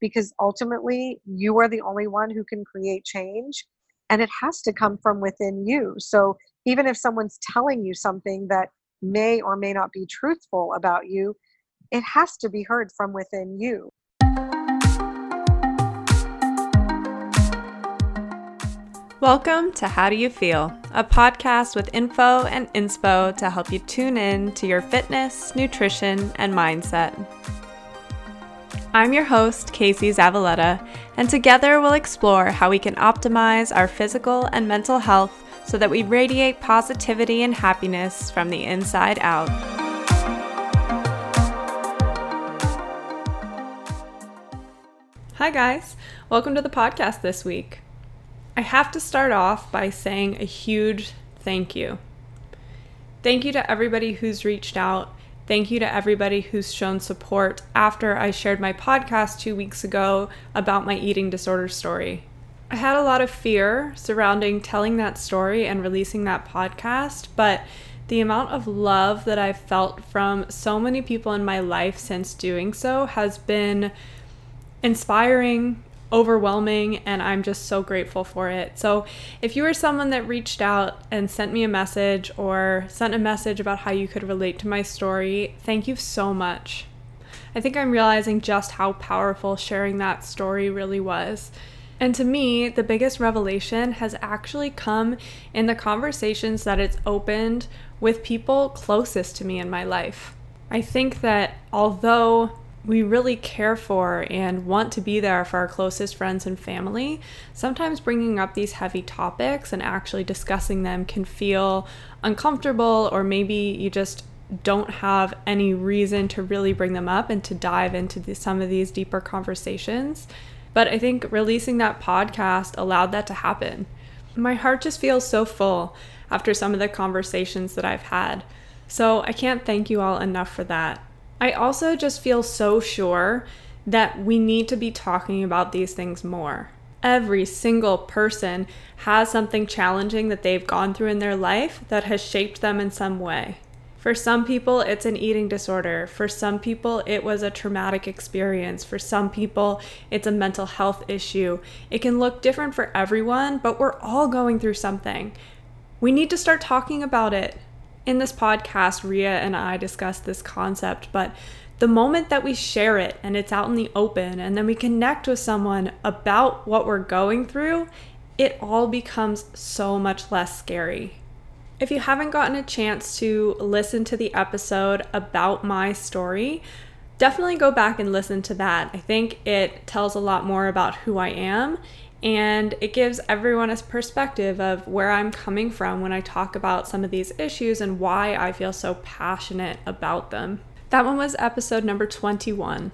because ultimately you are the only one who can create change and it has to come from within you. So even if someone's telling you something that may or may not be truthful about you, it has to be heard from within you. Welcome to How Do You Feel, a podcast with info and inspo to help you tune in to your fitness, nutrition, and mindset. I'm your host, Casey Zavaletta, and together we'll explore how we can optimize our physical and mental health so that we radiate positivity and happiness from the inside out. Hi, guys. Welcome to the podcast this week. I have to start off by saying a huge thank you. Thank you to everybody who's reached out. Thank you to everybody who's shown support after I shared my podcast two weeks ago about my eating disorder story. I had a lot of fear surrounding telling that story and releasing that podcast, but the amount of love that I've felt from so many people in my life since doing so has been inspiring overwhelming and I'm just so grateful for it. So, if you were someone that reached out and sent me a message or sent a message about how you could relate to my story, thank you so much. I think I'm realizing just how powerful sharing that story really was. And to me, the biggest revelation has actually come in the conversations that it's opened with people closest to me in my life. I think that although we really care for and want to be there for our closest friends and family, sometimes bringing up these heavy topics and actually discussing them can feel uncomfortable, or maybe you just don't have any reason to really bring them up and to dive into the, some of these deeper conversations. But I think releasing that podcast allowed that to happen. My heart just feels so full after some of the conversations that I've had. So I can't thank you all enough for that. I also just feel so sure that we need to be talking about these things more. Every single person has something challenging that they've gone through in their life that has shaped them in some way. For some people, it's an eating disorder. For some people, it was a traumatic experience. For some people, it's a mental health issue. It can look different for everyone, but we're all going through something. We need to start talking about it in this podcast, Ria and I discussed this concept, but the moment that we share it and it's out in the open and then we connect with someone about what we're going through, it all becomes so much less scary. If you haven't gotten a chance to listen to the episode about my story, definitely go back and listen to that. I think it tells a lot more about who I am and it gives everyone a perspective of where I'm coming from when I talk about some of these issues and why I feel so passionate about them. That one was episode number 21.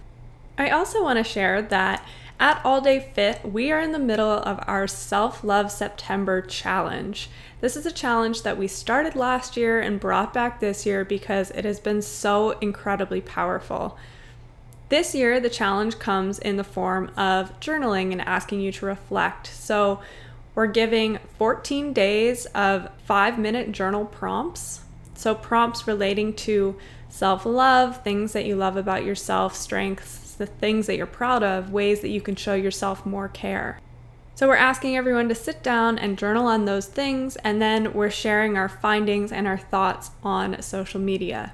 I also want to share that at All Day Fit, we are in the middle of our Self Love September challenge. This is a challenge that we started last year and brought back this year because it has been so incredibly powerful. This year, the challenge comes in the form of journaling and asking you to reflect. So, we're giving 14 days of five minute journal prompts. So, prompts relating to self love, things that you love about yourself, strengths, the things that you're proud of, ways that you can show yourself more care. So, we're asking everyone to sit down and journal on those things, and then we're sharing our findings and our thoughts on social media.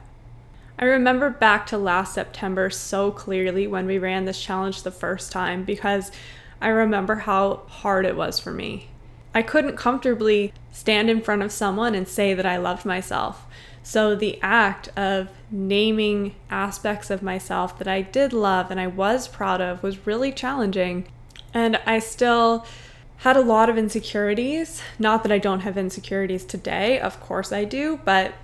I remember back to last September so clearly when we ran this challenge the first time because I remember how hard it was for me. I couldn't comfortably stand in front of someone and say that I loved myself. So the act of naming aspects of myself that I did love and I was proud of was really challenging. And I still had a lot of insecurities. Not that I don't have insecurities today, of course I do, but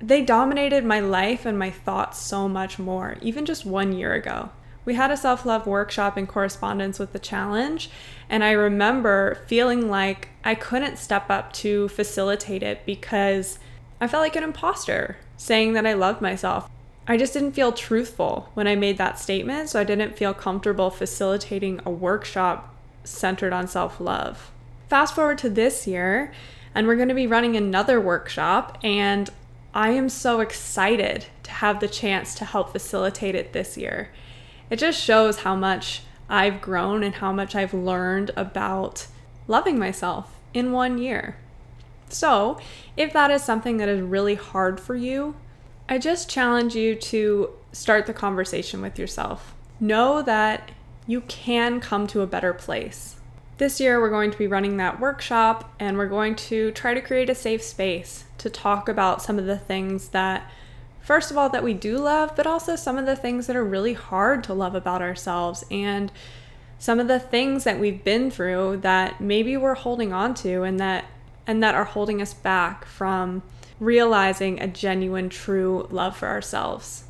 they dominated my life and my thoughts so much more, even just one year ago. We had a self love workshop in correspondence with the challenge, and I remember feeling like I couldn't step up to facilitate it because I felt like an imposter saying that I loved myself. I just didn't feel truthful when I made that statement, so I didn't feel comfortable facilitating a workshop centered on self love. Fast forward to this year, and we're going to be running another workshop, and I am so excited to have the chance to help facilitate it this year. It just shows how much I've grown and how much I've learned about loving myself in one year. So, if that is something that is really hard for you, I just challenge you to start the conversation with yourself. Know that you can come to a better place. This year, we're going to be running that workshop and we're going to try to create a safe space to talk about some of the things that, first of all, that we do love, but also some of the things that are really hard to love about ourselves and some of the things that we've been through that maybe we're holding on to and that and that are holding us back from realizing a genuine true love for ourselves.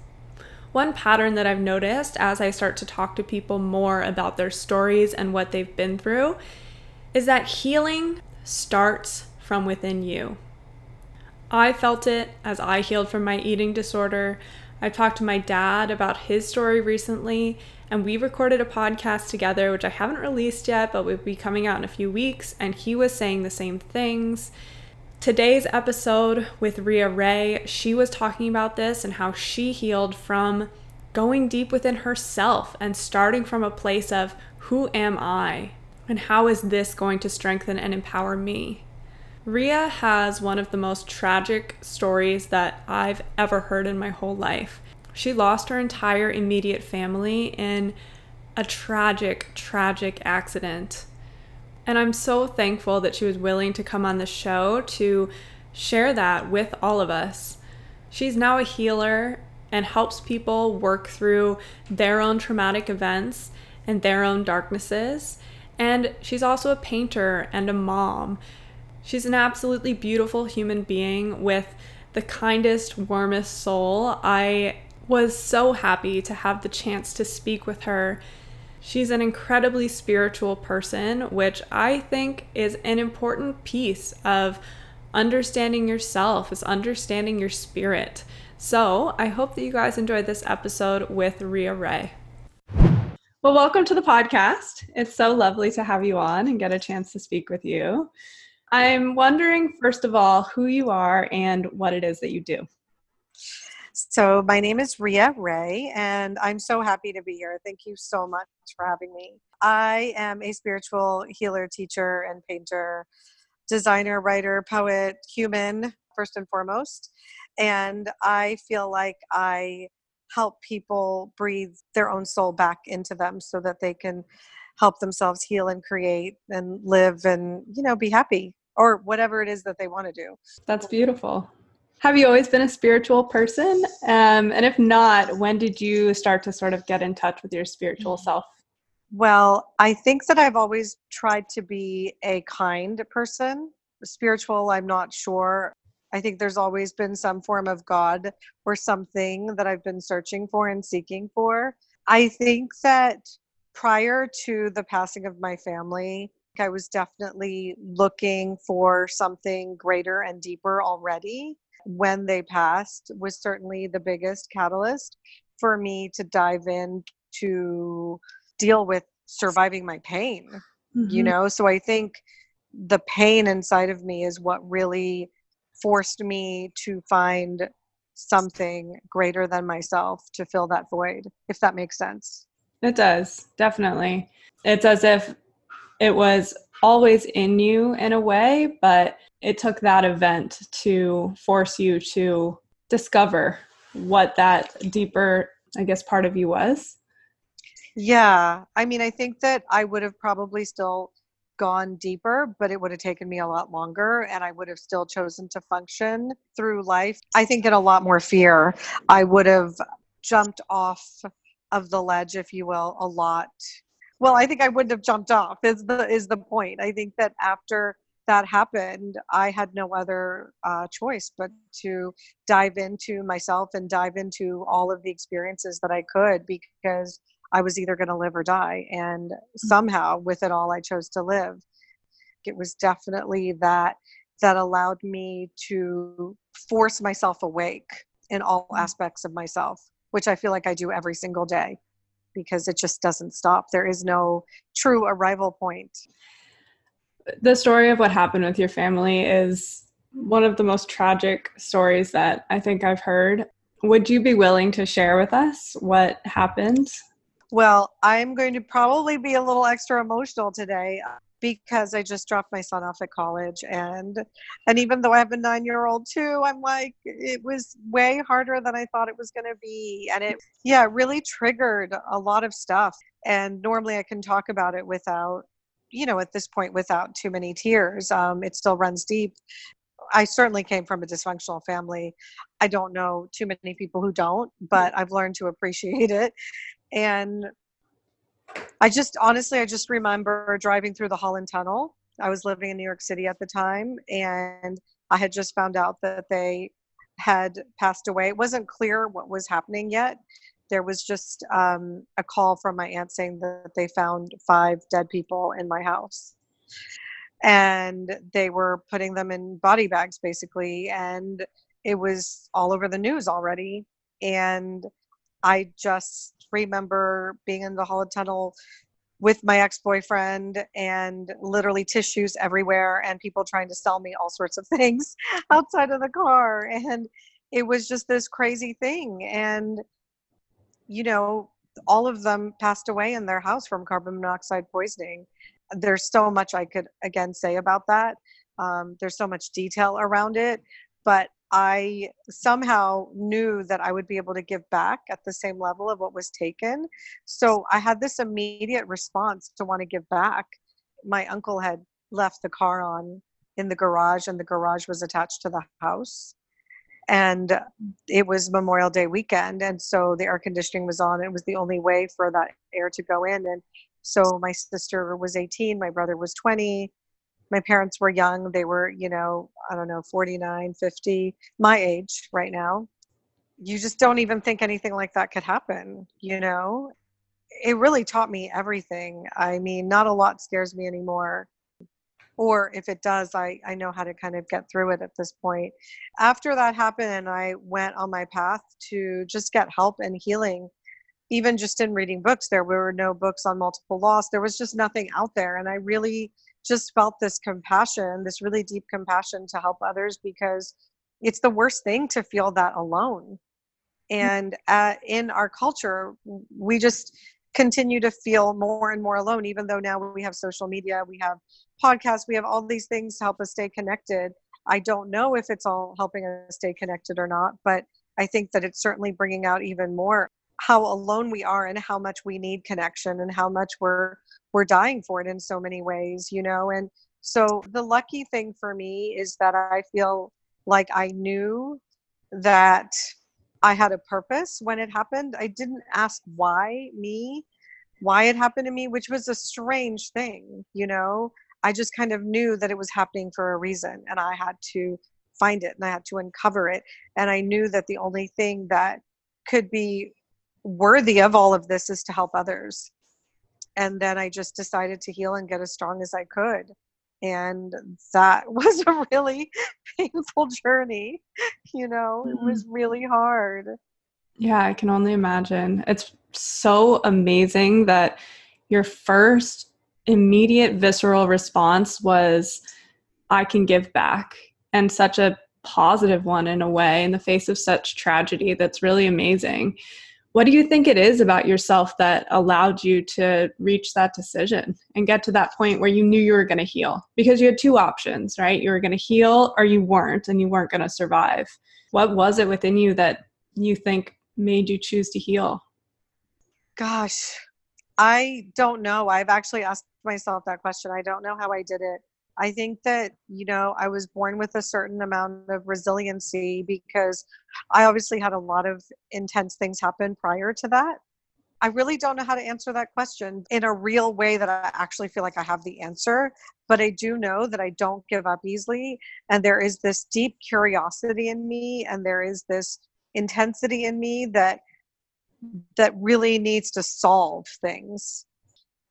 One pattern that I've noticed as I start to talk to people more about their stories and what they've been through is that healing starts from within you. I felt it as I healed from my eating disorder. I talked to my dad about his story recently, and we recorded a podcast together, which I haven't released yet, but will be coming out in a few weeks. And he was saying the same things. Today's episode with Ria Ray, she was talking about this and how she healed from going deep within herself and starting from a place of who am I and how is this going to strengthen and empower me. Ria has one of the most tragic stories that I've ever heard in my whole life. She lost her entire immediate family in a tragic, tragic accident. And I'm so thankful that she was willing to come on the show to share that with all of us. She's now a healer and helps people work through their own traumatic events and their own darknesses. And she's also a painter and a mom. She's an absolutely beautiful human being with the kindest, warmest soul. I was so happy to have the chance to speak with her She's an incredibly spiritual person, which I think is an important piece of understanding yourself, is understanding your spirit. So I hope that you guys enjoyed this episode with Ria Ray. Well, welcome to the podcast. It's so lovely to have you on and get a chance to speak with you. I'm wondering, first of all, who you are and what it is that you do. So, my name is Ria Ray, and I'm so happy to be here. Thank you so much for having me. I am a spiritual healer, teacher, and painter, designer, writer, poet, human, first and foremost. And I feel like I help people breathe their own soul back into them so that they can help themselves heal and create and live and, you know, be happy or whatever it is that they want to do. That's beautiful. Have you always been a spiritual person? Um, and if not, when did you start to sort of get in touch with your spiritual mm. self? Well, I think that I've always tried to be a kind person. Spiritual, I'm not sure. I think there's always been some form of God or something that I've been searching for and seeking for. I think that prior to the passing of my family, I was definitely looking for something greater and deeper already. When they passed was certainly the biggest catalyst for me to dive in to deal with surviving my pain mm-hmm. you know? So i think the pain inside of me is what really forced me to find something greater than myself to fill that void if that makes sense. It does definitely. It's as if it was always in you in a way but it took that event to force you to discover what that deeper i guess part of you was. Yeah. I mean i think that i would have probably still gone deeper but it would have taken me a lot longer and i would have still chosen to function through life. I think in a lot more fear. I would have jumped off of the ledge if you will a lot well i think i wouldn't have jumped off is the is the point i think that after that happened, I had no other uh, choice but to dive into myself and dive into all of the experiences that I could because I was either going to live or die. And mm-hmm. somehow, with it all, I chose to live. It was definitely that that allowed me to force myself awake in all mm-hmm. aspects of myself, which I feel like I do every single day because it just doesn't stop. There is no true arrival point the story of what happened with your family is one of the most tragic stories that I think I've heard. Would you be willing to share with us what happened? Well, I'm going to probably be a little extra emotional today because I just dropped my son off at college and and even though I have a 9-year-old too, I'm like it was way harder than I thought it was going to be and it yeah, really triggered a lot of stuff and normally I can talk about it without you know at this point without too many tears um, it still runs deep I certainly came from a dysfunctional family. I don't know too many people who don't, but I've learned to appreciate it. And I just honestly, I just remember driving through the Holland Tunnel. I was living in New York City at the time, and I had just found out that they had passed away. It wasn't clear what was happening yet. There was just um, a call from my aunt saying that they found five dead people in my house. And they were putting them in body bags basically. And it was all over the news already. And I just remember being in the Holland Tunnel with my ex-boyfriend and literally tissues everywhere and people trying to sell me all sorts of things outside of the car. And it was just this crazy thing. And you know all of them passed away in their house from carbon monoxide poisoning. There's so much i could again say about that. Um, there's so much detail around it. But I somehow knew that I would be able to give back at the same level of what was taken. So I had this immediate response to want to give back. My uncle had left the car on in the garage, and the garage was attached to the house. And it was Memorial Day weekend, and so the air conditioning was on. It was the only way for that air to go in. And so my sister was 18, my brother was 20 my parents were young they were you know i don't know 49 50 my age right now. You just don't even think anything like that could happen you know? It really taught me everything. I mean not a lot scares me anymore. Or if it does i i know how to kind of get through it at this point. After that happened and i went on my path to just get help and healing. Even just in reading books there were no books on multiple loss. There was just nothing out there and i really just felt this compassion, this really deep compassion to help others because it's the worst thing to feel that alone. Mm. And uh, in our culture, we just continue to feel more and more alone, even though now we have social media, we have podcasts, we have all these things to help us stay connected. I don't know if it's all helping us stay connected or not, but I think that it's certainly bringing out even more how alone we are and how much we need connection and how much we're we're dying for it in so many ways you know and so the lucky thing for me is that i feel like i knew that i had a purpose when it happened. I didn't ask why me why it happened to me which was a strange thing you know? I just kind of knew that it was happening for a reason and i had to find it and i had to uncover it. And i knew that the only thing that could be worthy of all of this is to help others. And then I just decided to heal and get as strong as I could. And that was a really painful journey. You know, it was mm-hmm. really hard. Yeah, I can only imagine. It's so amazing that your first immediate visceral response was, I can give back, and such a positive one in a way in the face of such tragedy that's really amazing. What do you think it is about yourself that allowed you to reach that decision and get to that point where you knew you were going to heal? Because you had two options, right? You were going to heal or you weren't, and you weren't going to survive. What was it within you that you think made you choose to heal? Gosh, I don't know. I've actually asked myself that question. I don't know how I did it. I think that, you know, I was born with a certain amount of resiliency because I obviously had a lot of intense things happen prior to that. I really don't know how to answer that question in a real way that I actually feel like I have the answer, but I do know that I don't give up easily. And there is this deep curiosity in me, and there is this intensity in me that that really needs to solve things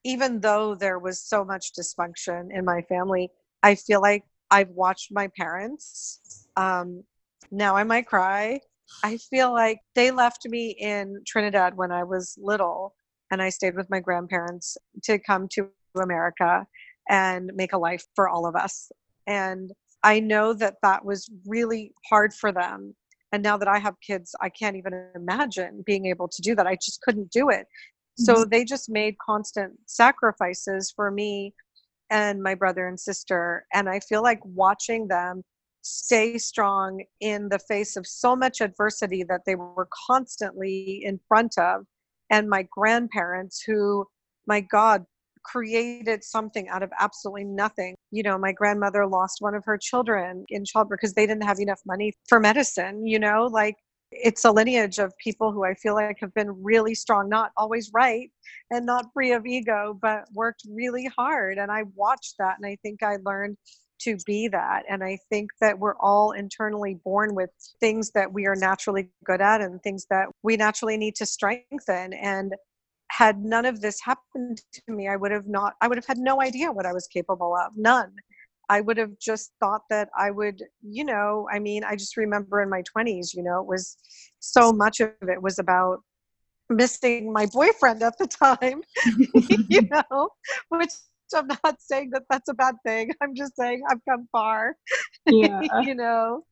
even though there was so much dysfunction in my family I feel like I've watched my parents. Um, now I might cry. I feel like they left me in Trinidad when I was little, and I stayed with my grandparents to come to America and make a life for all of us. And I know that that was really hard for them. And now that I have kids, I can't even imagine being able to do that. I just couldn't do it. So mm-hmm. they just made constant sacrifices for me and my brother and sister. And I feel like watching them stay strong in the face of so much adversity that they were constantly in front of. And my grandparents, who, my God, created something out of absolutely nothing. You know, my grandmother lost one of her children in childbirth because they didn't have enough money for medicine, you know, like it's a lineage of people who I feel like have been really strong, not always right and not free of ego, but worked really hard. And I watched that and I think I learned to be that. And I think that we're all internally born with things that we are naturally good at and things that we naturally need to strengthen. And had none of this happened to me, I would have not, I would have had no idea what I was capable of. None. I would have just thought that I would, you know, I mean, I just remember in my 20s, you know, it was so much of it was about missing my boyfriend at the time, you know, which I'm not saying that that's a bad thing. I'm just saying I've come far. Yeah. you know,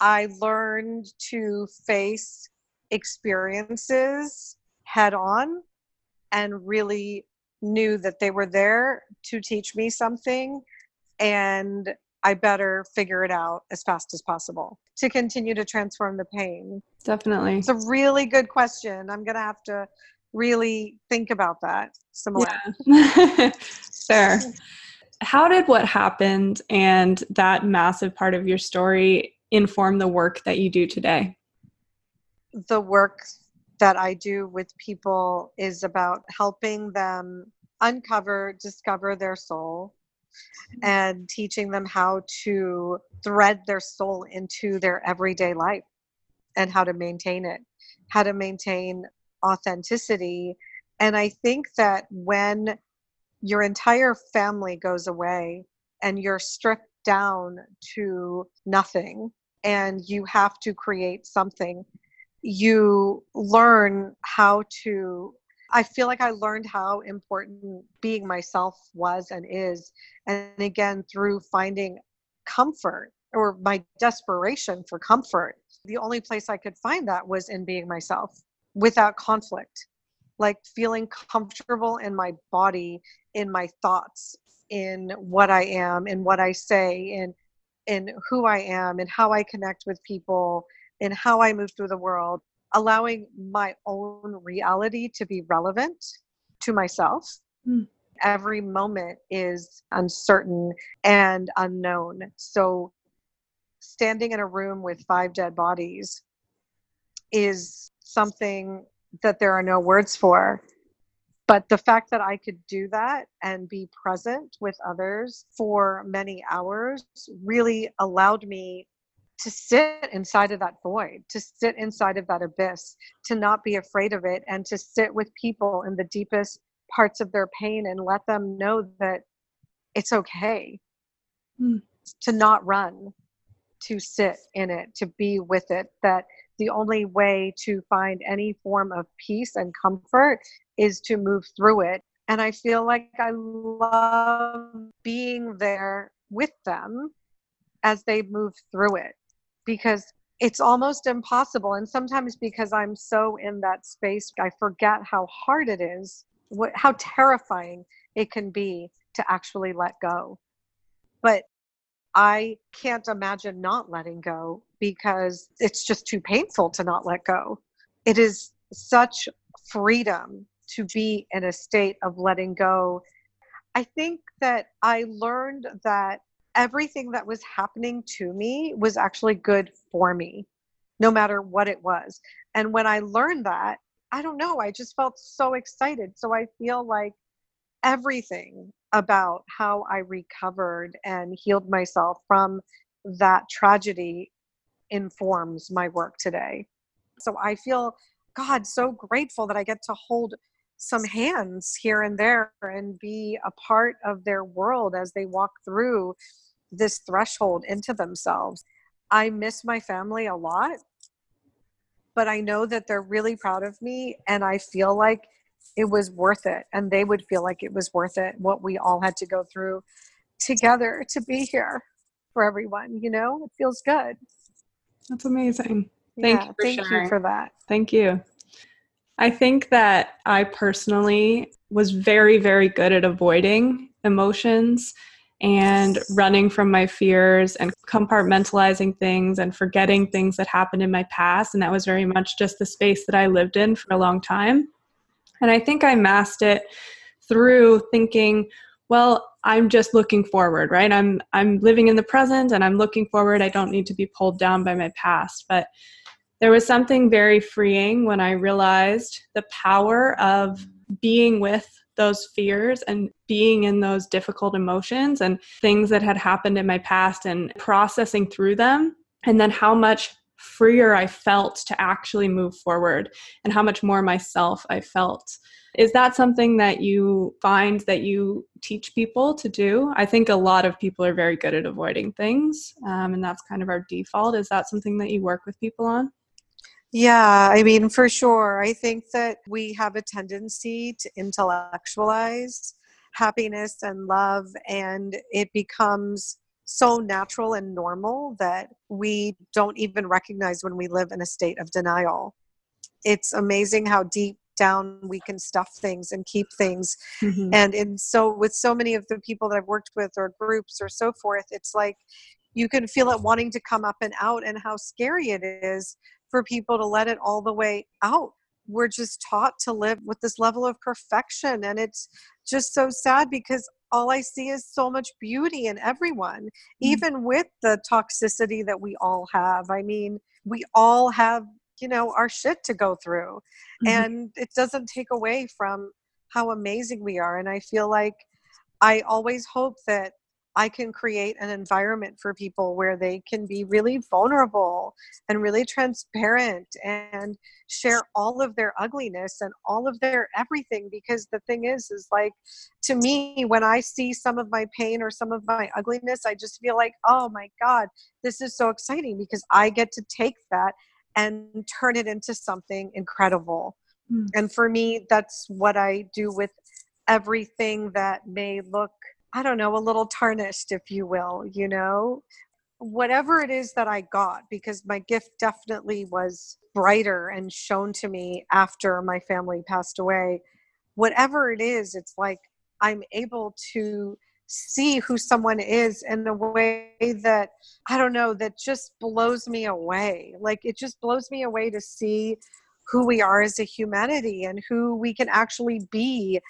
I learned to face experiences head on and really knew that they were there to teach me something and I better figure it out as fast as possible to continue to transform the pain. Definitely. It's a really good question. I'm going to have to really think about that some more. Yeah. Fair. How did what happened and that massive part of your story inform the work that you do today? The work that I do with people is about helping them uncover, discover their soul, and teaching them how to thread their soul into their everyday life and how to maintain it, how to maintain authenticity. And I think that when your entire family goes away and you're stripped down to nothing and you have to create something, you learn how to I feel like I learned how important being myself was and is. And again, through finding comfort or my desperation for comfort, the only place I could find that was in being myself without conflict, like feeling comfortable in my body, in my thoughts, in what I am, in what I say, in in who I am, and how I connect with people, in how I move through the world allowing my own reality to be relevant to myself. Mm. Every moment is uncertain and unknown. So, standing in a room with five dead bodies is something that there are no words for. But the fact that I could do that and be present with others for many hours really allowed me to sit inside of that void, to sit inside of that abyss, to not be afraid of it, and to sit with people in the deepest parts of their pain and let them know that it's okay mm. to not run, to sit in it, to be with it, that the only way to find any form of peace and comfort is to move through it. And I feel like I love being there with them as they move through it because it's almost impossible. And sometimes because I'm so in that space, I forget how hard it is, what, how terrifying it can be to actually let go. But I can't imagine not letting go because it's just too painful to not let go. It is such freedom to be in a state of letting go. I think that I learned that everything that was happening to me was actually good for me, no matter what it was. And when I learned that, I don't know, I just felt so excited. So I feel like everything about how I recovered and healed myself from that tragedy informs my work today. So I feel, God, so grateful that I get to hold some hands here and there and be a part of their world as they walk through this threshold into themselves. I miss my family a lot, but I know that they're really proud of me and I feel like it was worth it and they would feel like it was worth it what we all had to go through together to be here for everyone, you know? It feels good. That's amazing. Thank yeah, you for thank sharing. you for that. Thank you. I think that I personally was very, very good at avoiding emotions and running from my fears and compartmentalizing things and forgetting things that happened in my past. And that was very much just the space that I lived in for a long time. And I think I masked it through thinking, well, I'm just looking forward, right? I'm I'm living in the present and I'm looking forward. I don't need to be pulled down by my past. But there was something very freeing when I realized the power of being with those fears and being in those difficult emotions and things that had happened in my past and processing through them and then how much freer I felt to actually move forward and how much more myself I felt. Is that something that you find that you teach people to do? I think a lot of people are very good at avoiding things, um, and that's kind of our default. Is that something that you work with people on? Yeah, I mean, for sure. I think that we have a tendency to intellectualize happiness and love, and it becomes so natural and normal that we don't even recognize when we live in a state of denial. It's amazing how deep down we can stuff things and keep things. Mm-hmm. And in so with so many of the people that I've worked with or groups or so forth, it's like you can feel it wanting to come up and out and how scary it is for people to let it all the way out. We're just taught to live with this level of perfection. And it's just so sad because all I see is so much beauty in everyone, mm-hmm. even with the toxicity that we all have. I mean, we all have, you know, our shit to go through. Mm-hmm. And it doesn't take away from how amazing we are. And I feel like I always hope that I can create an environment for people where they can be really vulnerable and really transparent and share all of their ugliness and all of their everything because the thing is is like to me when I see some of my pain or some of my ugliness I just feel like oh my god this is so exciting because I get to take that and turn it into something incredible. Mm. And for me that's what I do with everything that may look I don't know, a little tarnished, if you will, you know? Whatever it is that I got, because my gift definitely was brighter and shown to me after my family passed away. Whatever it is, it's like I'm able to see who someone is in a way that I don't know, that just blows me away. Like it just blows me away to see who we are as a humanity and who we can actually be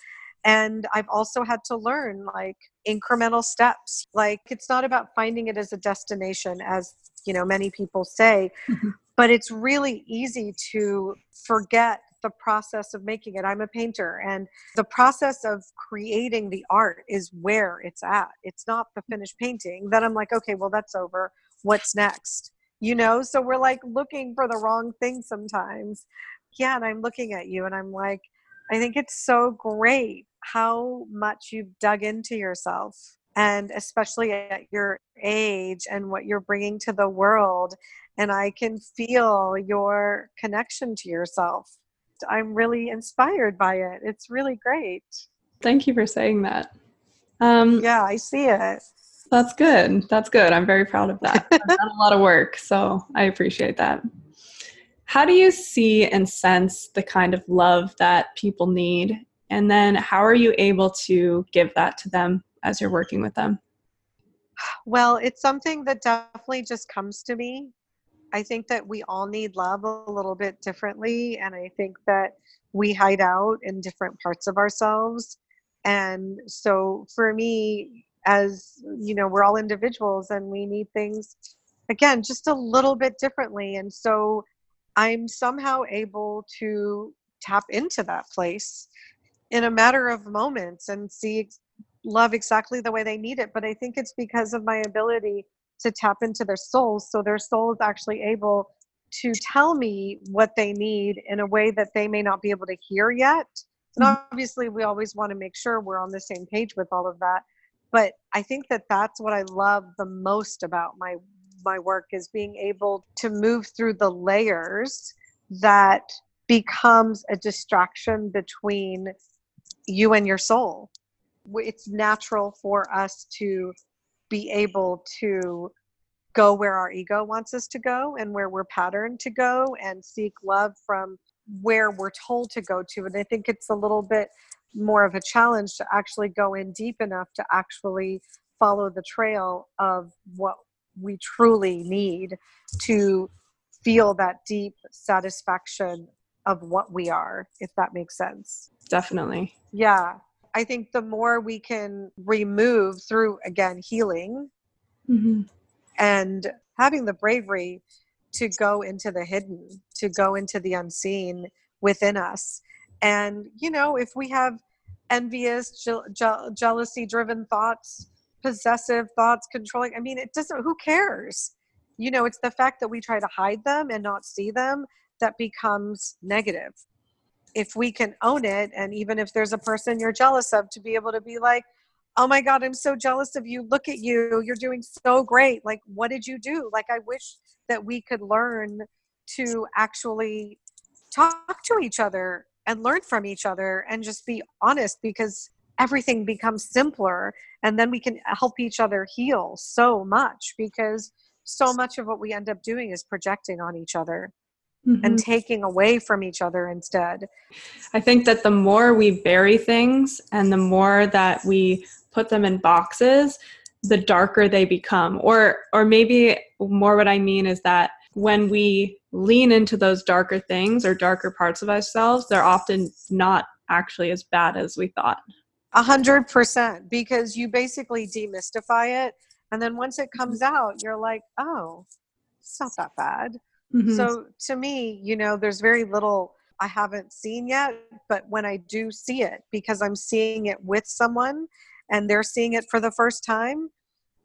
and i've also had to learn like incremental steps. Like it's not about finding it as a destination as you know many people say mm-hmm. but it's really easy to forget the process of making it. I'm a painter and the process of creating the art is where it's at. It's not the finished painting. Then i'm like okay well that's over. What's next? You know? So we're like looking for the wrong thing sometimes. Yeah and i'm looking at you and i'm like i think it's so great how much you've dug into yourself and especially at your age and what you're bringing to the world and i can feel your connection to yourself. I'm really inspired by it. It's really great. Thank you for saying that. Um, yeah i see it. That's good. That's good. I'm very proud of that. I've done a lot of work so i appreciate that how do you see and sense the kind of love that people need and then how are you able to give that to them as you're working with them? Well, it's something that definitely just comes to me. I think that we all need love a little bit differently. And I think that we hide out in different parts of ourselves. And so for me, as you know, we're all individuals and we need things, again, just a little bit differently. And so I'm somehow able to tap into that place in a matter of moments and see love exactly the way they need it. But I think it's because of my ability to tap into their souls. So their soul is actually able to tell me what they need in a way that they may not be able to hear yet. And mm-hmm. obviously, we always want to make sure we're on the same page with all of that. But I think that that's what I love the most about my my work is being able to move through the layers that becomes a distraction between you and your soul. It's natural for us to be able to go where our ego wants us to go and where we're patterned to go and seek love from where we're told to go to. And I think it's a little bit more of a challenge to actually go in deep enough to actually follow the trail of what we truly need to feel that deep satisfaction of what we are, if that makes sense. Definitely. Yeah. I think the more we can remove through, again, healing mm-hmm. and having the bravery to go into the hidden, to go into the unseen within us. And, you know, if we have envious, je- je- jealousy driven thoughts, possessive thoughts, controlling, I mean, it doesn't, who cares? You know, it's the fact that we try to hide them and not see them that becomes negative. If we can own it, and even if there's a person you're jealous of, to be able to be like, oh my God, I'm so jealous of you. Look at you. You're doing so great. Like, what did you do? Like, I wish that we could learn to actually talk to each other and learn from each other and just be honest because everything becomes simpler and then we can help each other heal so much because so much of what we end up doing is projecting on each other mm-hmm. and taking away from each other instead. I think that the more we bury things and the more that we put them in boxes, the darker they become. Or or maybe more what I mean is that when we lean into those darker things or darker parts of ourselves, they're often not actually as bad as we thought. A hundred percent, because you basically demystify it, and then once it comes out, you're like, oh, it's not that bad. Mm-hmm. So to me, you know, there's very little I haven't seen yet, but when I do see it, because I'm seeing it with someone and they're seeing it for the first time,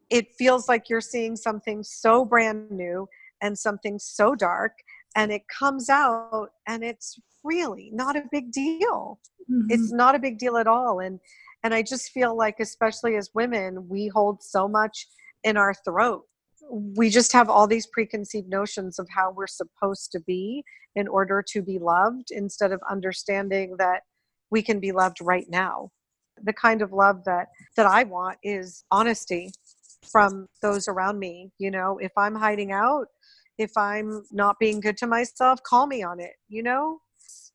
it feels like you're seeing something so brand new and something so dark and it comes out and it's really not a big deal. Mm-hmm. it's not a big deal at all and and i just feel like especially as women we hold so much in our throat. We just have all these preconceived notions of how we're supposed to be in order to be loved instead of understanding that we can be loved right now. The kind of love that that i want is honesty from those around me you know? If i'm hiding out if i'm not being good to myself call me on it you know?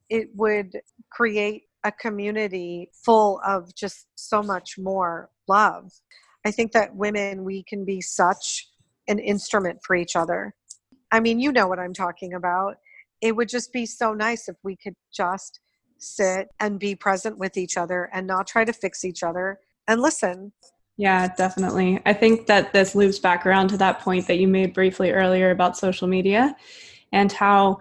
It would create a community full of just so much more love. I think that women we can be such an instrument for each other. I mean you know what i'm talking about. It would just be so nice if we could just sit and be present with each other and not try to fix each other. And listen yeah, definitely. I think that this loops back around to that point that you made briefly earlier about social media and how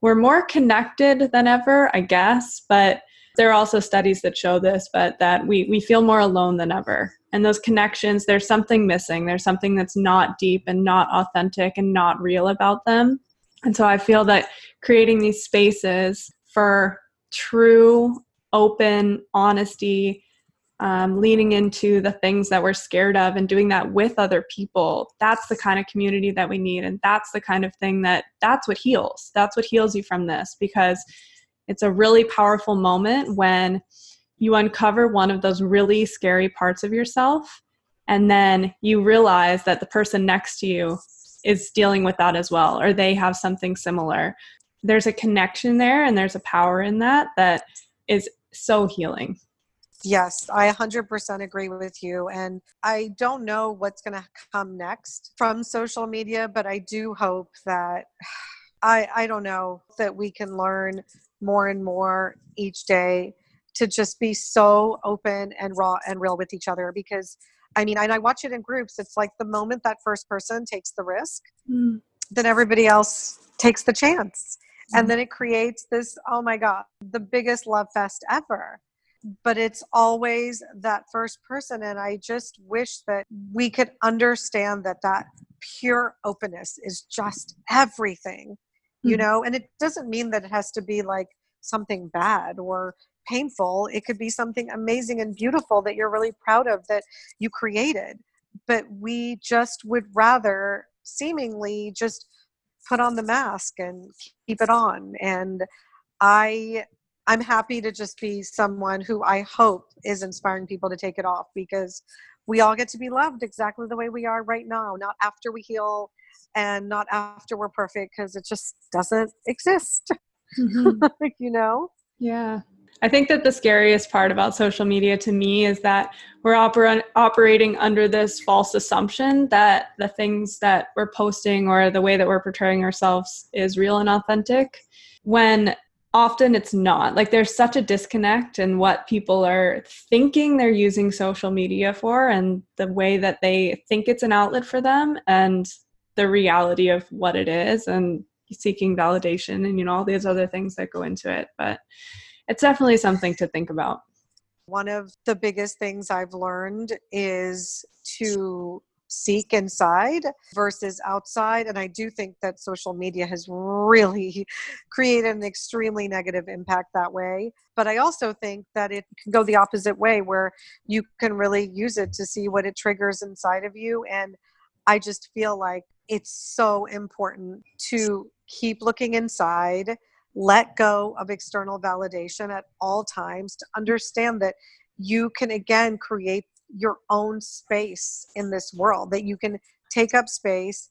we're more connected than ever, I guess, but there are also studies that show this, but that we, we feel more alone than ever. And those connections, there's something missing. There's something that's not deep and not authentic and not real about them. And so I feel that creating these spaces for true, open honesty, um, leaning into the things that we're scared of and doing that with other people. That's the kind of community that we need and that's the kind of thing that that's what heals. That's what heals you from this because it's a really powerful moment when you uncover one of those really scary parts of yourself and then you realize that the person next to you is dealing with that as well or they have something similar. There's a connection there and there's a power in that that is so healing Yes, I 100% agree with you. And I don't know what's going to come next from social media, but I do hope that I, I don't know that we can learn more and more each day to just be so open and raw and real with each other because I mean, and I watch it in groups. It's like the moment that first person takes the risk, mm. then everybody else takes the chance. Mm. And then it creates this, oh my God, the biggest love fest ever but it's always that first person and i just wish that we could understand that that pure openness is just everything you mm-hmm. know? And it doesn't mean that it has to be like something bad or painful. It could be something amazing and beautiful that you're really proud of that you created. But we just would rather seemingly just put on the mask and keep it on. And i I'm happy to just be someone who I hope is inspiring people to take it off because we all get to be loved exactly the way we are right now, not after we heal and not after we're perfect because it just doesn't exist. mm-hmm. you know yeah I think that the scariest part about social media to me is that we're oper- operating under this false assumption that the things that we're posting or the way that we're portraying ourselves is real and authentic when often it's not. Like there's such a disconnect in what people are thinking they're using social media for and the way that they think it's an outlet for them and the reality of what it is and seeking validation and you know all these other things that go into it. But it's definitely something to think about. One of the biggest things I've learned is to seek inside versus outside. And I do think that social media has really created an extremely negative impact that way. But I also think that it can go the opposite way where you can really use it to see what it triggers inside of you. And I just feel like it's so important to keep looking inside let go of external validation at all times to understand that you can again create your own space in this world that you can take up space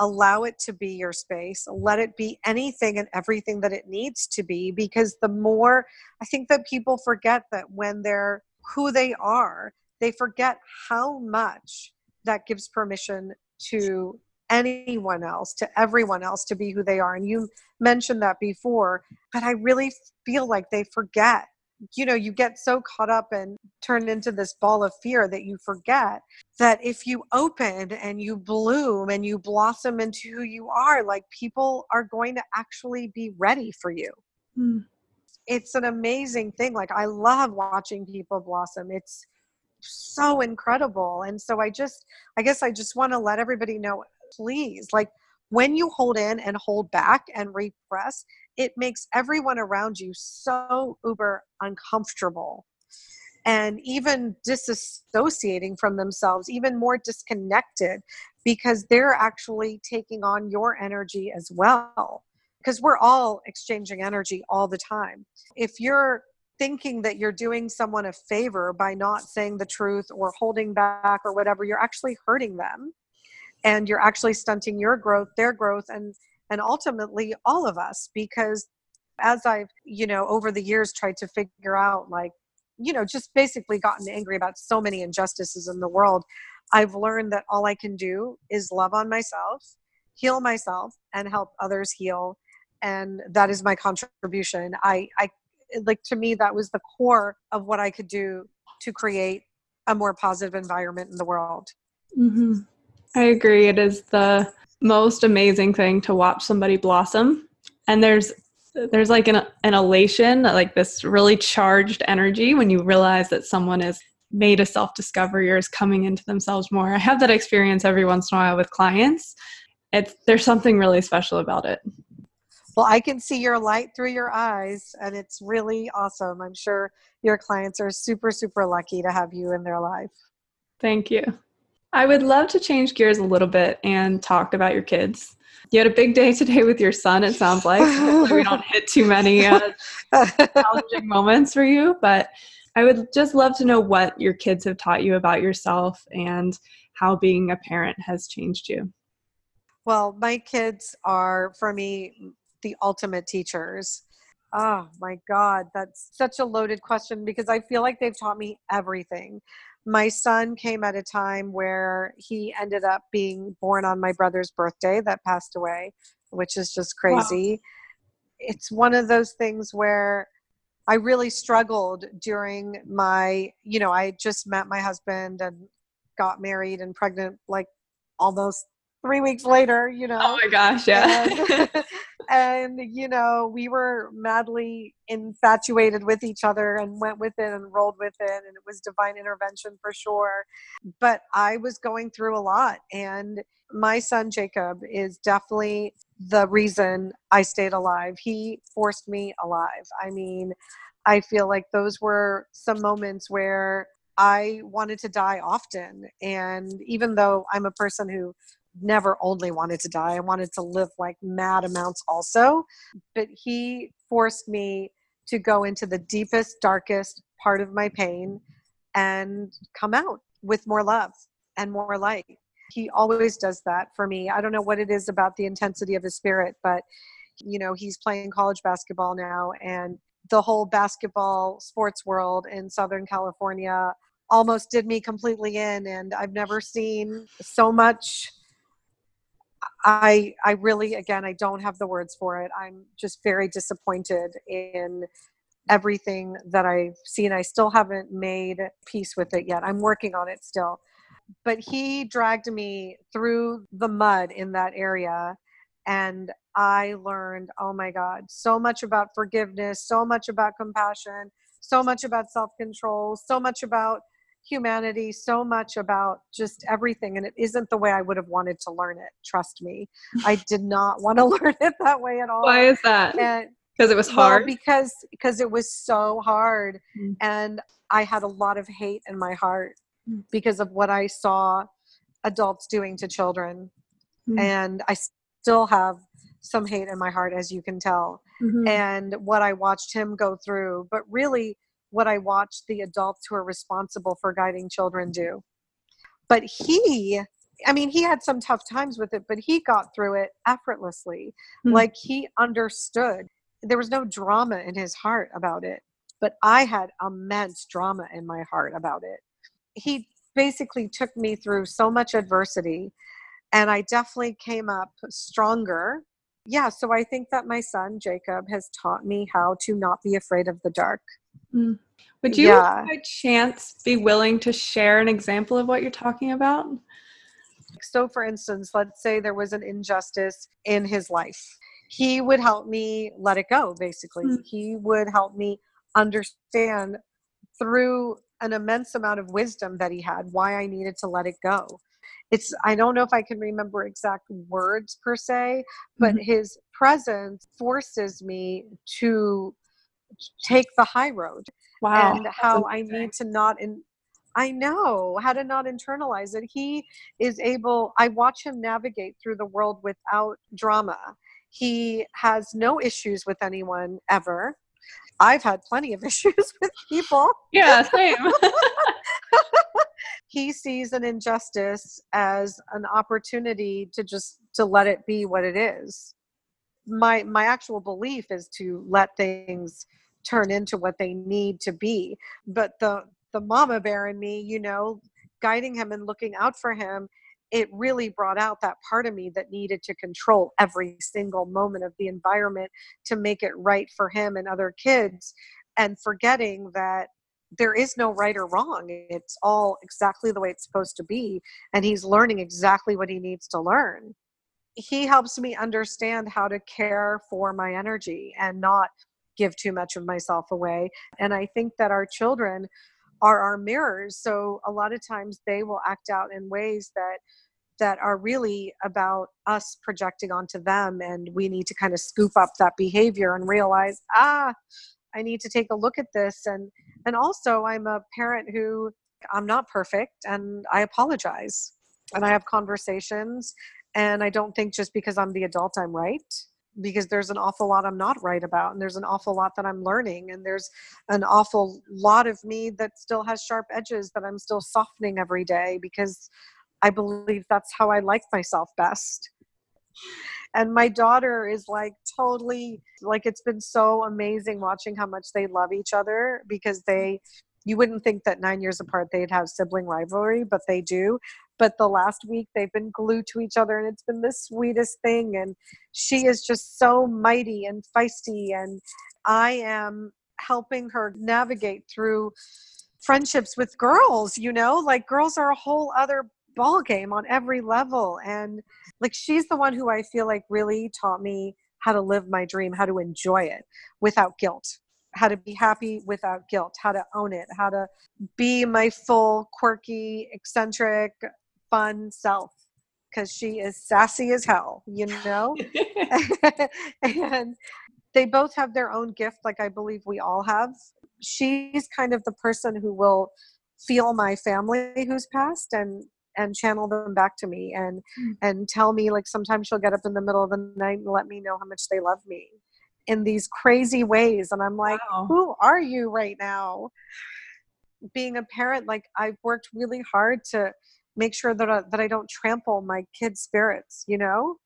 allow it to be your space let it be anything and everything that it needs to be because the more i think that people forget that when they're who they are they forget how much that gives permission to anyone else to everyone else to be who they are. And you mentioned that before but i really feel like they forget you know you get so caught up and turned into this ball of fear that you forget that if you open and you bloom and you blossom into who you are like people are going to actually be ready for you. Mm. it's an amazing thing like i love watching people blossom. It's so incredible. And so i just i guess i just want to let everybody know please like when you hold in and hold back and repress it makes everyone around you so uber uncomfortable and even disassociating from themselves, even more disconnected because they're actually taking on your energy as well. Because we're all exchanging energy all the time. If you're thinking that you're doing someone a favor by not saying the truth or holding back or whatever, you're actually hurting them and you're actually stunting your growth, their growth, and and ultimately all of us because as I've, you know, over the years tried to figure out like, you know, just basically gotten angry about so many injustices in the world, I've learned that all I can do is love on myself, heal myself, and help others heal. And that is my contribution. I, I like to me that was the core of what I could do to create a more positive environment in the world. Mm-hmm. I agree. It is the most amazing thing to watch somebody blossom. And there's there's like an, an elation, like this really charged energy when you realize that someone has made a self discovery or is coming into themselves more. I have that experience every once in a while with clients. It's there's something really special about it. Well, I can see your light through your eyes, and it's really awesome. I'm sure your clients are super, super lucky to have you in their life. Thank you. I would love to change gears a little bit and talk about your kids. You had a big day today with your son, it sounds like. we don't hit too many uh, challenging moments for you, but I would just love to know what your kids have taught you about yourself and how being a parent has changed you. Well, my kids are, for me, the ultimate teachers. Oh my God, that's such a loaded question because I feel like they've taught me everything my son came at a time where he ended up being born on my brother's birthday that passed away, which is just crazy. Wow. It's one of those things where I really struggled during my, you know, I just met my husband and got married and pregnant like almost three weeks later, you oh know. Oh my gosh, yeah. And, and, you know, we were madly infatuated with each other and went with it and rolled with it, and it was divine intervention for sure. But I was going through a lot, and my son Jacob is definitely the reason I stayed alive. He forced me alive. I mean, I feel like those were some moments where I wanted to die often. And even though I'm a person who never only wanted to die. I wanted to live like mad amounts also. But he forced me to go into the deepest, darkest part of my pain and come out with more love and more light. He always does that for me. I don't know what it is about the intensity of his spirit, but you know, he's playing college basketball now and the whole basketball sports world in Southern California almost did me completely in and I've never seen so much I I really again I don't have the words for it. I'm just very disappointed in everything that I've seen. I still haven't made peace with it yet. I'm working on it still. But he dragged me through the mud in that area and I learned, oh my God, so much about forgiveness, so much about compassion, so much about self control, so much about humanity, so much about just everything. And it isn't the way I would have wanted to learn it. Trust me. I did not want to learn it that way at all. Why is that? because it was hard. Well, because because it was so hard, mm. and I had a lot of hate in my heart mm. because of what I saw adults doing to children, mm. and I still have some hate in my heart, as you can tell, mm-hmm. and what I watched him go through. But really, what I watched the adults who are responsible for guiding children do. But he, I mean, he had some tough times with it, but he got through it effortlessly. Mm-hmm. Like he understood. There was no drama in his heart about it, but I had immense drama in my heart about it. He basically took me through so much adversity, and I definitely came up stronger. Yeah, so I think that my son Jacob has taught me how to not be afraid of the dark. Mm. Would you, yeah. by chance, be willing to share an example of what you're talking about? So, for instance, let's say there was an injustice in his life. He would help me let it go, basically. Mm. He would help me understand through an immense amount of wisdom that he had why I needed to let it go. It's, I don't know if I can remember exact words per se, but mm-hmm. his presence forces me to take the high road wow, and how i need to not in i know how to not internalize it. He is able i watch him navigate through the world without drama. He has no issues with anyone ever. I've had plenty of issues with people. Yeah same. He sees an injustice as an opportunity to just to let it be what it is. My my actual belief is to let things turn into what they need to be. But the the mama bear in me you know guiding him and looking out for him it really brought out that part of me that needed to control every single moment of the environment to make it right for him and other kids and forgetting that there is no right or wrong. It's all exactly the way it's supposed to be and he's learning exactly what he needs to learn. He helps me understand how to care for my energy and not give too much of myself away. And I think that our children are our mirrors. So a lot of times they will act out in ways that that are really about us projecting onto them and we need to kind of scoop up that behavior and realize ah i need to take a look at this and and also i'm a parent who i'm not perfect and i apologize and i have conversations and i don't think just because i'm the adult i'm right because there's an awful lot I'm not right about, and there's an awful lot that I'm learning, and there's an awful lot of me that still has sharp edges that I'm still softening every day because I believe that's how I like myself best. And my daughter is like totally like it's been so amazing watching how much they love each other because they you wouldn't think that nine years apart they'd have sibling rivalry, but they do. But the last week they've been glued to each other and it's been the sweetest thing and she is just so mighty and feisty and i am helping her navigate through friendships with girls you know? Like girls are a whole other ball game on every level and like she's the one who i feel like really taught me how to live my dream how to enjoy it without guilt how to be happy without guilt, how to own it, how to be my full, quirky, eccentric, fun self because she is sassy as hell, you know? and they both have their own gift, like I believe we all have. She's kind of the person who will feel my family who's passed and and channel them back to me and mm. and tell me like sometimes she'll get up in the middle of the night and let me know how much they love me in these crazy ways and i'm like wow. who are you right now being a parent like i've worked really hard to make sure that I, that I don't trample my kids' spirits, you know?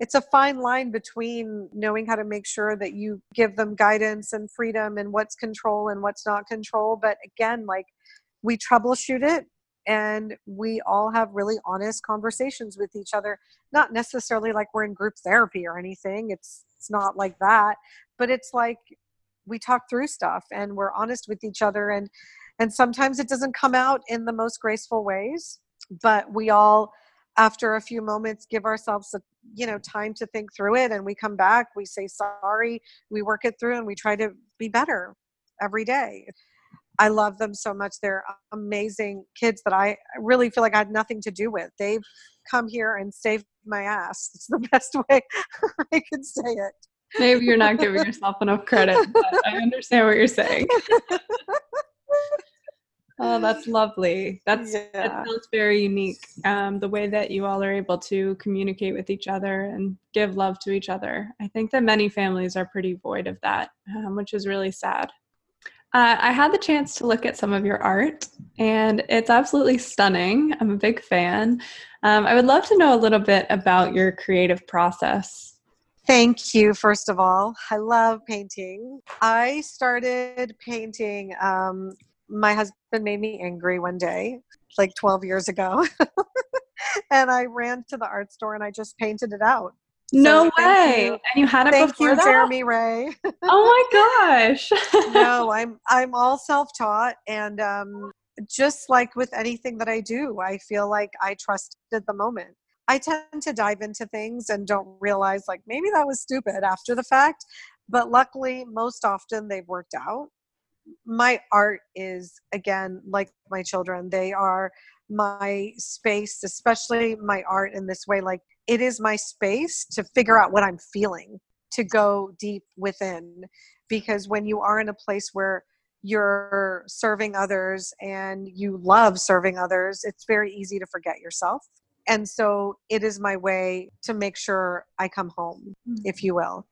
it's a fine line between knowing how to make sure that you give them guidance and freedom and what's control and what's not control but again like we troubleshoot it and we all have really honest conversations with each other not necessarily like we're in group therapy or anything it's it's not like that but it's like we talk through stuff and we're honest with each other and and sometimes it doesn't come out in the most graceful ways but we all after a few moments give ourselves a you know time to think through it and we come back we say sorry we work it through and we try to be better every day i love them so much they're amazing kids that i really feel like i had nothing to do with they've come here and saved my ass it's the best way i could say it maybe you're not giving yourself enough credit but i understand what you're saying Oh, that's lovely. That's yeah. that sounds very unique. Um, the way that you all are able to communicate with each other and give love to each other. I think that many families are pretty void of that, um, which is really sad. Uh, I had the chance to look at some of your art, and it's absolutely stunning. I'm a big fan. Um, I would love to know a little bit about your creative process. Thank you, first of all. I love painting. I started painting um, my husband made me angry one day, like 12 years ago. and I ran to the art store and I just painted it out. No so way! You. And you had it thank before you, that? Jeremy Ray. oh my gosh! no, I'm I'm all self-taught, and um, just like with anything that I do, I feel like I trusted the moment. I tend to dive into things and don't realize like maybe that was stupid after the fact, but luckily most often they've worked out my art is again like my children they are my space especially my art in this way like it is my space to figure out what i'm feeling to go deep within because when you are in a place where you're serving others and you love serving others it's very easy to forget yourself and so it is my way to make sure i come home if mm-hmm. you will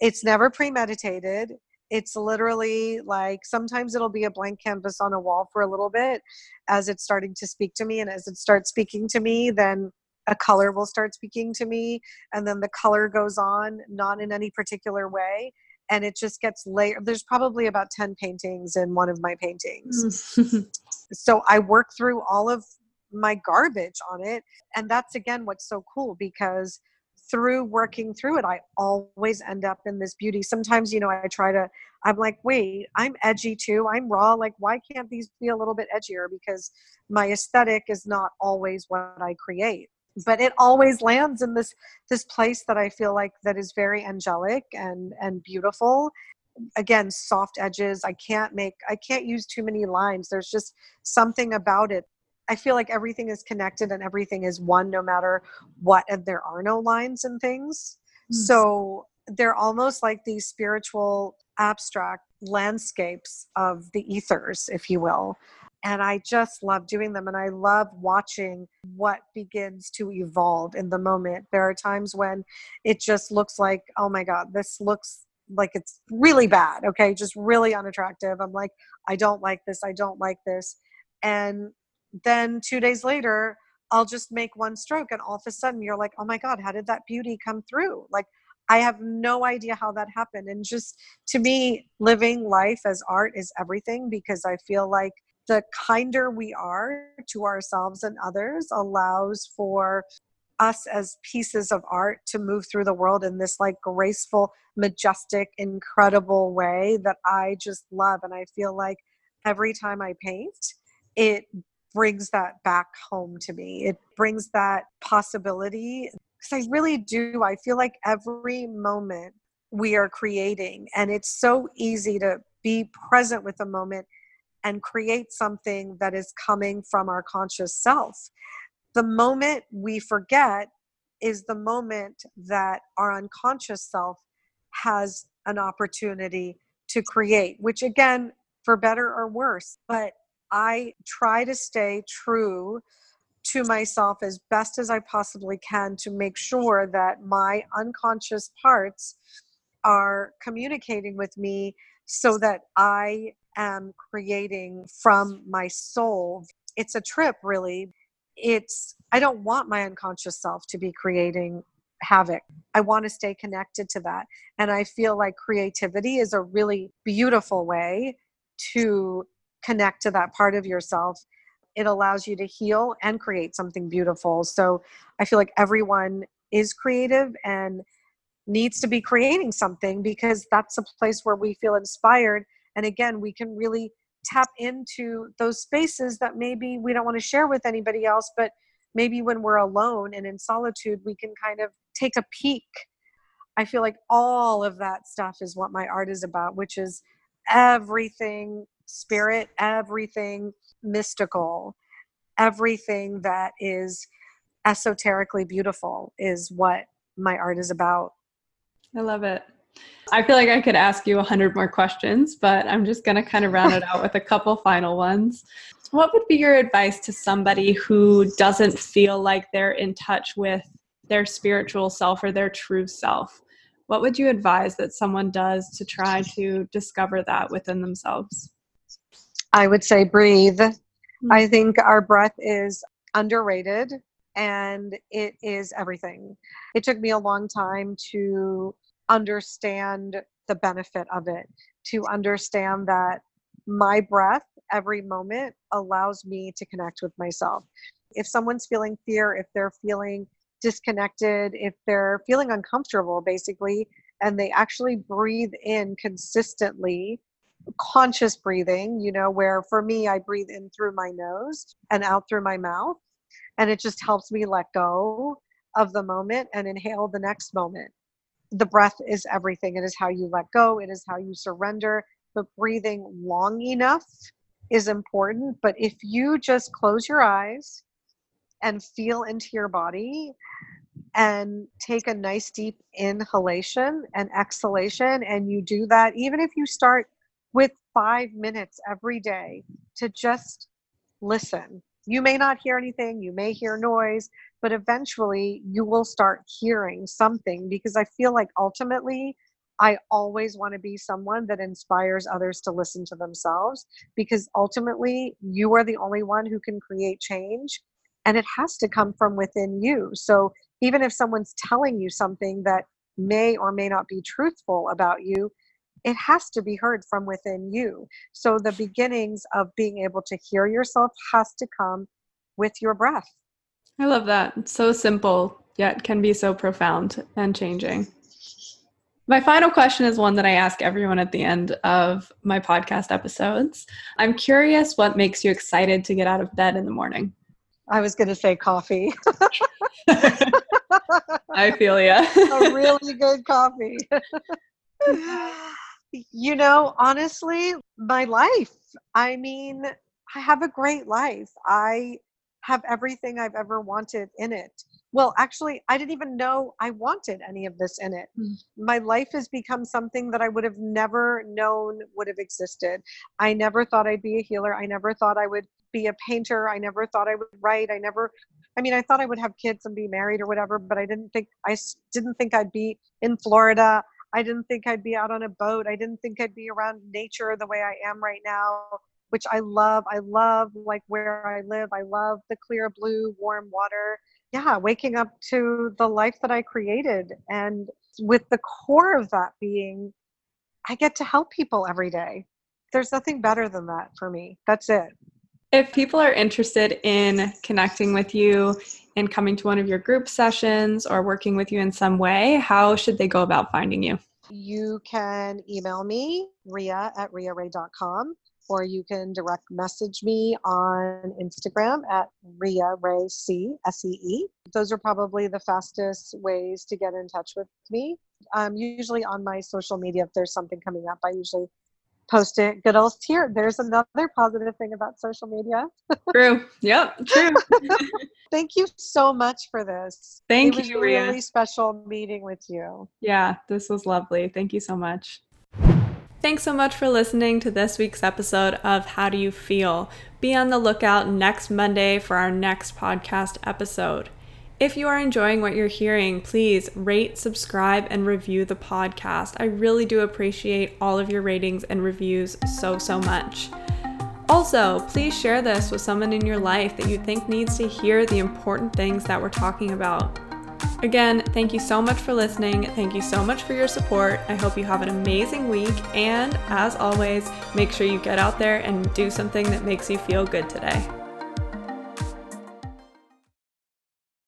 it's never premeditated it's literally like sometimes it'll be a blank canvas on a wall for a little bit as it's starting to speak to me and as it starts speaking to me then a color will start speaking to me and then the color goes on not in any particular way and it just gets layered there's probably about 10 paintings in one of my paintings. Mm. So i work through all of my garbage on it and that's again what's so cool because through working through it, I always end up in this beauty. Sometimes, you know, I try to, I'm like, wait, I'm edgy too. I'm raw. Like, why can't these be a little bit edgier? Because my aesthetic is not always what I create. But it always lands in this this place that I feel like that is very angelic and and beautiful. Again, soft edges. I can't make I can't use too many lines. There's just something about it I feel like everything is connected and everything is one no matter what, and there are no lines and things. Mm-hmm. So they're almost like these spiritual abstract landscapes of the ethers, if you will. And I just love doing them and I love watching what begins to evolve in the moment. There are times when it just looks like, oh my God, this looks like it's really bad, okay, just really unattractive. I'm like, I don't like this, I don't like this. And then two days later i'll just make one stroke and all of a sudden you're like oh my god how did that beauty come through? Like i have no idea how that happened and just to me living life as art is everything because i feel like the kinder we are to ourselves and others allows for us as pieces of art to move through the world in this like graceful majestic incredible way that i just love and i feel like every time i paint it brings that back home to me. It brings that possibility because I really do. I feel like every moment we are creating, and it's so easy to be present with the moment and create something that is coming from our conscious self. The moment we forget is the moment that our unconscious self has an opportunity to create, which again, for better or worse, but I try to stay true to myself as best as I possibly can to make sure that my unconscious parts are communicating with me so that I am creating from my soul. It's a trip, really. It's, I don't want my unconscious self to be creating havoc. I want to stay connected to that. And I feel like creativity is a really beautiful way to connect to that part of yourself. It allows you to heal and create something beautiful. So I feel like everyone is creative and needs to be creating something because that's a place where we feel inspired. And again, we can really tap into those spaces that maybe we don't want to share with anybody else, but maybe when we're alone and in solitude, we can kind of take a peek. I feel like all of that stuff is what my art is about, which is everything spirit, everything mystical, everything that is esoterically beautiful is what my art is about. I love it. I feel like I could ask you a hundred more questions, but I'm just going to kind of round it out with a couple final ones. What would be your advice to somebody who doesn't feel like they're in touch with their spiritual self or their true self? What would you advise that someone does to try to discover that within themselves? I would say breathe. Mm-hmm. I think our breath is underrated and it is everything. It took me a long time to understand the benefit of it, to understand that my breath every moment allows me to connect with myself. If someone's feeling fear, if they're feeling disconnected, if they're feeling uncomfortable, basically, and they actually breathe in consistently, conscious breathing, you know, where for me, I breathe in through my nose and out through my mouth. And it just helps me let go of the moment and inhale the next moment the breath is everything. It is how you let go, it is how you surrender. But breathing long enough is important. But if you just close your eyes and feel into your body and take a nice deep inhalation and exhalation, and you do that, even if you start with five minutes every day to just listen. You may not hear anything, you may hear noise, but eventually you will start hearing something because I feel like ultimately I always want to be someone that inspires others to listen to themselves because ultimately you are the only one who can create change and it has to come from within you. So even if someone's telling you something that may or may not be truthful about you, it has to be heard from within you. So the beginnings of being able to hear yourself has to come with your breath. I love that. It's so simple, yet can be so profound and changing. My final question is one that I ask everyone at the end of my podcast episodes. I'm curious what makes you excited to get out of bed in the morning? I was going to say coffee. I feel ya. a really good coffee. you know, honestly, my life. I mean, I have a great life. I have everything I've ever wanted in it. Well, actually, I didn't even know I wanted any of this in it. Mm. My life has become something that I would have never known would have existed. I never thought I'd be a healer. I never thought I would be a painter. I never thought I would write. I never I mean, I thought I would have kids and be married or whatever, but I didn't think I didn't think I'd be in Florida. I didn't think I'd be out on a boat. I didn't think I'd be around nature the way I am right now which I love. I love like where I live. I love the clear blue, warm water. Yeah, waking up to the life that I created. And with the core of that being, I get to help people every day. There's nothing better than that for me. That's it. If people are interested in connecting with you and coming to one of your group sessions or working with you in some way, how should they go about finding you? You can email me, ria at riaray.com or you can direct message me on Instagram at Ria Ray C S E E. Those are probably the fastest ways to get in touch with me. Usually on my social media, if there's something coming up, I usually post it. Good old here. There's another positive thing about social media. true. Yep. True. Thank you so much for this. Thank it was you. a really special meeting with you. Yeah, this was lovely. Thank you so much. Thanks so much for listening to this week's episode of How Do You Feel? Be on the lookout next Monday for our next podcast episode. If you are enjoying what you're hearing, please rate, subscribe, and review the podcast. I really do appreciate all of your ratings and reviews so, so much. Also, please share this with someone in your life that you think needs to hear the important things that we're talking about. Again, thank you so much for listening. Thank you so much for your support. I hope you have an amazing week. And as always, make sure you get out there and do something that makes you feel good today.